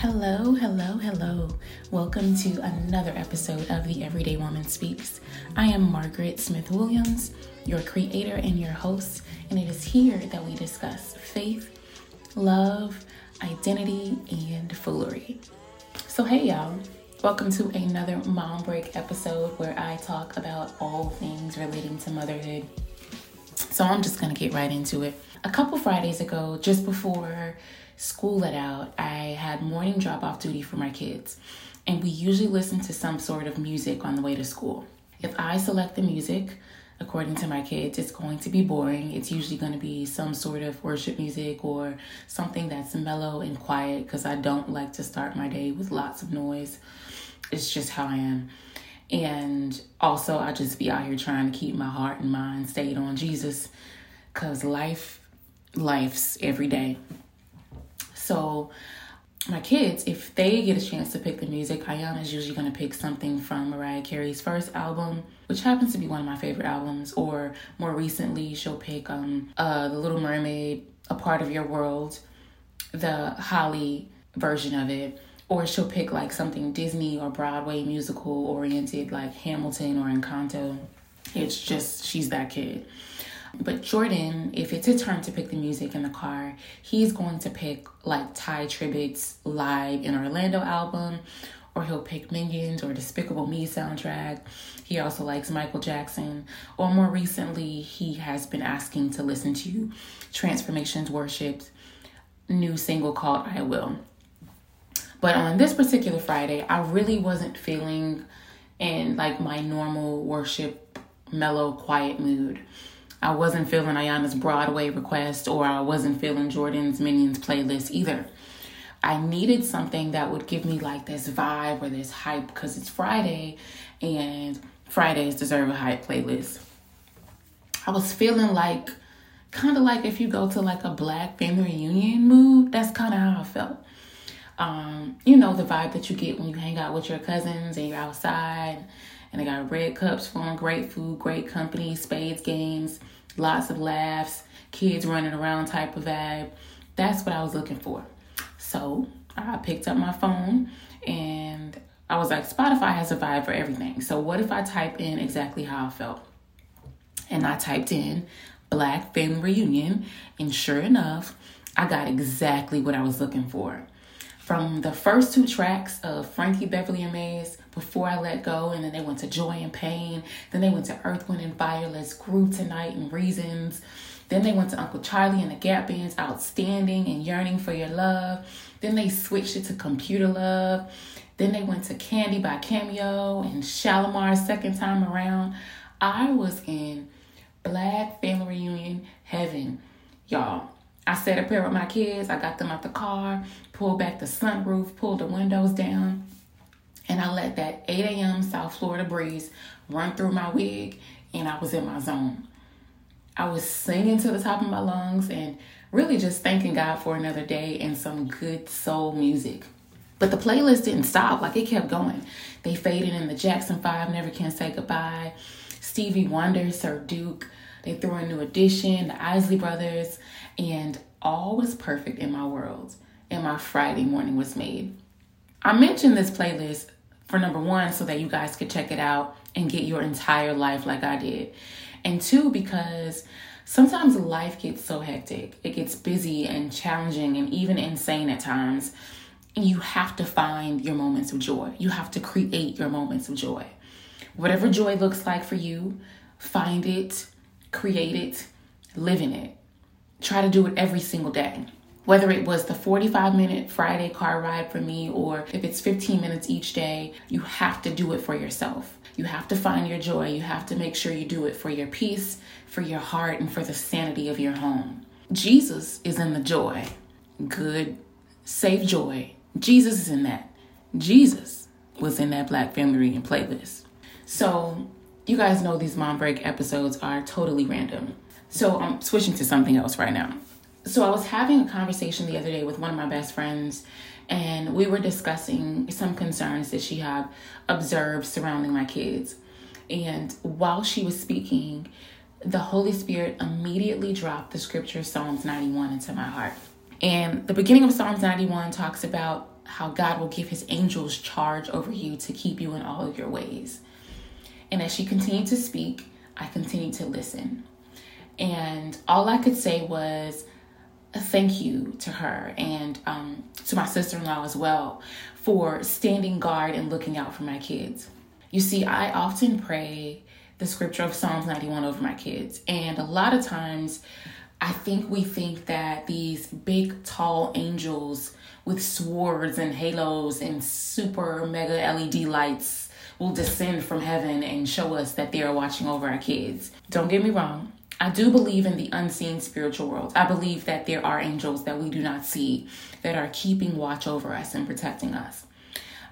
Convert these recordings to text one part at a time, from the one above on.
Hello, hello, hello. Welcome to another episode of The Everyday Woman Speaks. I am Margaret Smith Williams, your creator and your host, and it is here that we discuss faith, love, identity, and foolery. So, hey, y'all. Welcome to another Mom Break episode where I talk about all things relating to motherhood. So, I'm just going to get right into it. A couple Fridays ago, just before school let out, I had morning drop off duty for my kids, and we usually listen to some sort of music on the way to school. If I select the music, according to my kids, it's going to be boring. It's usually going to be some sort of worship music or something that's mellow and quiet because I don't like to start my day with lots of noise. It's just how I am. And also, I just be out here trying to keep my heart and mind stayed on Jesus because life, life's every day. So my kids, if they get a chance to pick the music, Ayana's usually going to pick something from Mariah Carey's first album, which happens to be one of my favorite albums. Or more recently, she'll pick um, uh, The Little Mermaid, A Part of Your World, the Halle version of it. Or she'll pick like something Disney or Broadway musical oriented, like Hamilton or Encanto. It's just, she's that kid. But Jordan, if it's his turn to pick the music in the car, he's going to pick like Tye Tribbett's Live in Orlando album, or he'll pick Minions or Despicable Me soundtrack. He also likes Michael Jackson, or more recently, he has been asking to listen to Transformations Worship's new single called I Will. But on this particular Friday, I really wasn't feeling in like my normal worship, mellow, quiet mood. I wasn't feeling Ayana's Broadway request or I wasn't feeling Jordan's Minions playlist either. I needed something that would give me like this vibe or this hype because it's Friday and Fridays deserve a hype playlist. I was feeling like kind of like if you go to like a black family reunion mood, that's kind of how I felt. Um, you know, the vibe that you get when you hang out with your cousins and you're outside and they got red cups full great food, great company, spades games, lots of laughs, kids running around type of vibe. That's what I was looking for. So I picked up my phone and I was like, Spotify has a vibe for everything. So what if I type in exactly how I felt? And I typed in Black Family Reunion, and sure enough, I got exactly what I was looking for from the first two tracks of Frankie Beverly and Maze, Before I Let Go, and then they went to Joy and Pain, then they went to Earth, Wind and Fire, Let's Groove Tonight and Reasons. Then they went to Uncle Charlie and the Gap Band's Outstanding and Yearning for Your Love. Then they switched it to Computer Love. Then they went to Candy by Cameo and Shalimar's second time around. I was in Black Family Reunion heaven, y'all. I sat a here with my kids. I got them out the car, pulled back the sunroof, pulled the windows down, and I let that 8 a.m. South Florida breeze run through my wig, and I was in my zone. I was singing to the top of my lungs and really just thanking God for another day and some good soul music. But the playlist didn't stop, like it kept going. They faded in the Jackson 5, Never Can Say Goodbye, Stevie Wonder, Sir Duke. They threw in New Edition, the Isley Brothers, and all was perfect in my world. And my Friday morning was made. I mentioned this playlist for number one, so that you guys could check it out and get your entire life like I did. And two, because sometimes life gets so hectic, it gets busy and challenging and even insane at times. You have to find your moments of joy. You have to create your moments of joy. Whatever joy looks like for you, find it, create it, live in it. Try to do it every single day. Whether it was the 45 minute Friday car ride for me or if it's 15 minutes each day, you have to do it for yourself. You have to find your joy. You have to make sure you do it for your peace, for your heart, and for the sanity of your home. Jesus is in the joy. Good, safe joy. Jesus is in that. Jesus was in that Black Family Reunion playlist. So, you guys know these mom break episodes are totally random. So, I'm switching to something else right now. So, I was having a conversation the other day with one of my best friends, and we were discussing some concerns that she had observed surrounding my kids. And while she was speaking, the Holy Spirit immediately dropped the scripture Psalms 91 into my heart. And the beginning of Psalms 91 talks about how God will give his angels charge over you to keep you in all of your ways. And as she continued to speak, I continued to listen. And all I could say was a thank you to her and um, to my sister in law as well for standing guard and looking out for my kids. You see, I often pray the scripture of Psalms 91 over my kids. And a lot of times, I think we think that these big, tall angels with swords and halos and super mega LED lights will descend from heaven and show us that they are watching over our kids. Don't get me wrong. I do believe in the unseen spiritual world. I believe that there are angels that we do not see that are keeping watch over us and protecting us.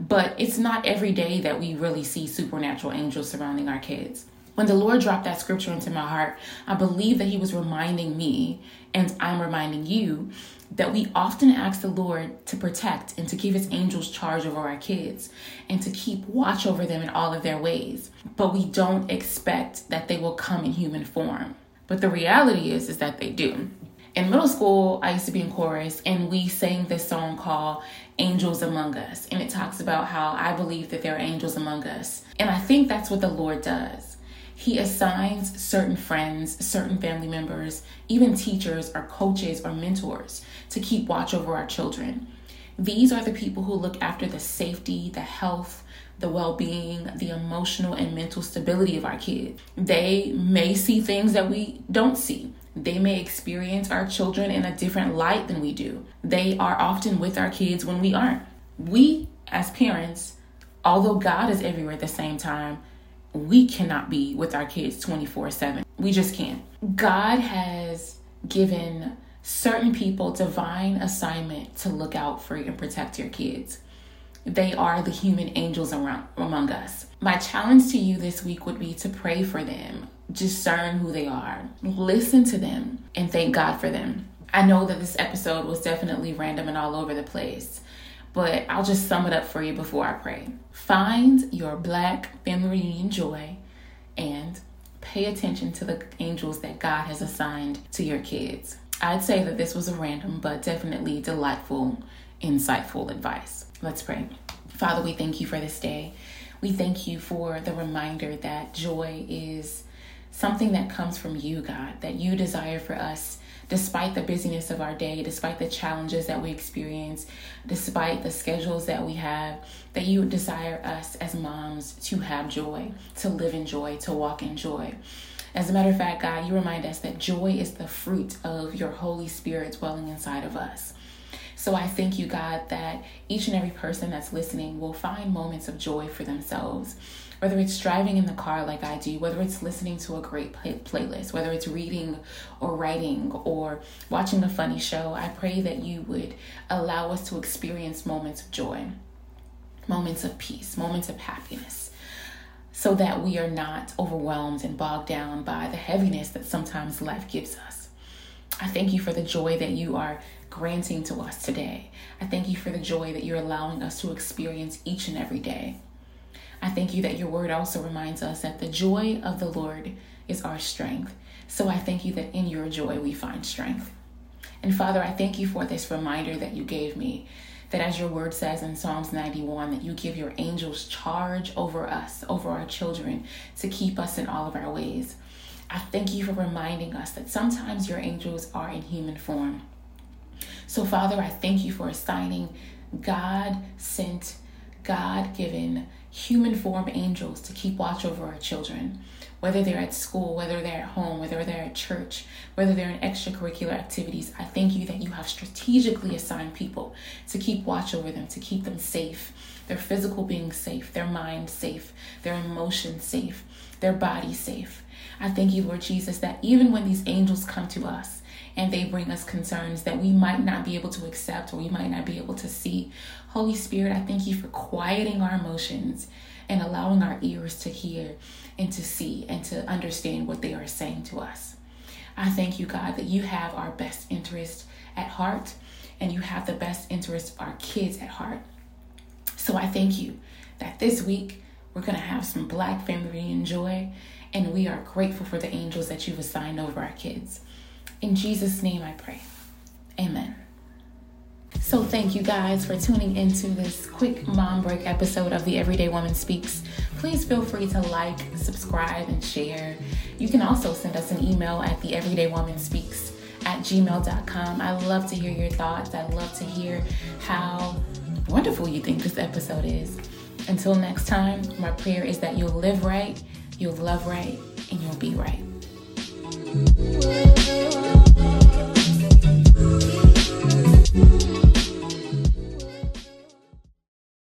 But it's not every day that we really see supernatural angels surrounding our kids. When the Lord dropped that scripture into my heart, I believe that He was reminding me, and I'm reminding you, that we often ask the Lord to protect and to give His angels charge over our kids and to keep watch over them in all of their ways. But we don't expect that they will come in human form. But the reality is, is that they do. In middle school, I used to be in chorus, and we sang this song called Angels Among Us. And it talks about how I believe that there are angels among us. And I think that's what the Lord does. He assigns certain friends, certain family members, even teachers or coaches or mentors to keep watch over our children. These are the people who look after the safety, the health, the well being, the emotional and mental stability of our kids. They may see things that we don't see. They may experience our children in a different light than we do. They are often with our kids when we aren't. We, as parents, although God is everywhere at the same time, we cannot be with our kids 24 7. We just can't. God has given certain people divine assignment to look out for and protect your kids. They are the human angels around among us. My challenge to you this week would be to pray for them, discern who they are, listen to them, and thank God for them. I know that this episode was definitely random and all over the place but I'll just sum it up for you before I pray. Find your Black family reunion joy and pay attention to the angels that God has assigned to your kids. I'd say that this was a random but definitely delightful, insightful advice. Let's pray. Father, we thank you for this day. We thank you for the reminder that joy is something that comes from you, God, that you desire for us despite the busyness of our day, despite the challenges that we experience, despite the schedules that we have, that you desire us as moms to have joy, to live in joy, to walk in joy. As a matter of fact, God, you remind us that joy is the fruit of your Holy Spirit dwelling inside of us. So I thank you, God, that each and every person that's listening will find moments of joy for themselves whether it's driving in the car like I do, whether it's listening to a great play- playlist, whether it's reading or writing or watching a funny show, I pray that you would allow us to experience moments of joy, moments of peace, moments of happiness, so that we are not overwhelmed and bogged down by the heaviness that sometimes life gives us. I thank you for the joy that you are granting to us today. I thank you for the joy that you're allowing us to experience each and every day. I thank you that your word also reminds us that the joy of the Lord is our strength. So I thank you that in your joy we find strength. And Father, I thank you for this reminder that you gave me that as your word says in Psalms 91 that you give your angels charge over us, over our children to keep us in all of our ways. I thank you for reminding us that sometimes your angels are in human form. So Father, I thank you for assigning God sent, God given human form angels to keep watch over our children, whether they're at school, whether they're at home, whether they're at church, whether they're in extracurricular activities. I thank you that you have strategically assigned people to keep watch over them, to keep them safe, their physical being safe, their mind safe, their emotions safe, their body safe. I thank you, Lord Jesus, that even when these angels come to us, and they bring us concerns that we might not be able to accept or we might not be able to see. Holy Spirit, I thank you for quieting our emotions and allowing our ears to hear and to see and to understand what they are saying to us. I thank you, God, that you have our best interest at heart and you have the best interest of our kids at heart. So I thank you that this week we're going to have some Black family reunion joy and we are grateful for the angels that you've assigned over our kids. In Jesus' name I pray. Amen. So, thank you guys for tuning into this quick mom break episode of the Everyday Woman Speaks. Please feel free to like, subscribe, and share. You can also send us an email at the Everyday Woman Speaks at gmail.com. I love to hear your thoughts. I love to hear how wonderful you think this episode is. Until next time, my prayer is that you'll live right, you'll love right, and you'll be right.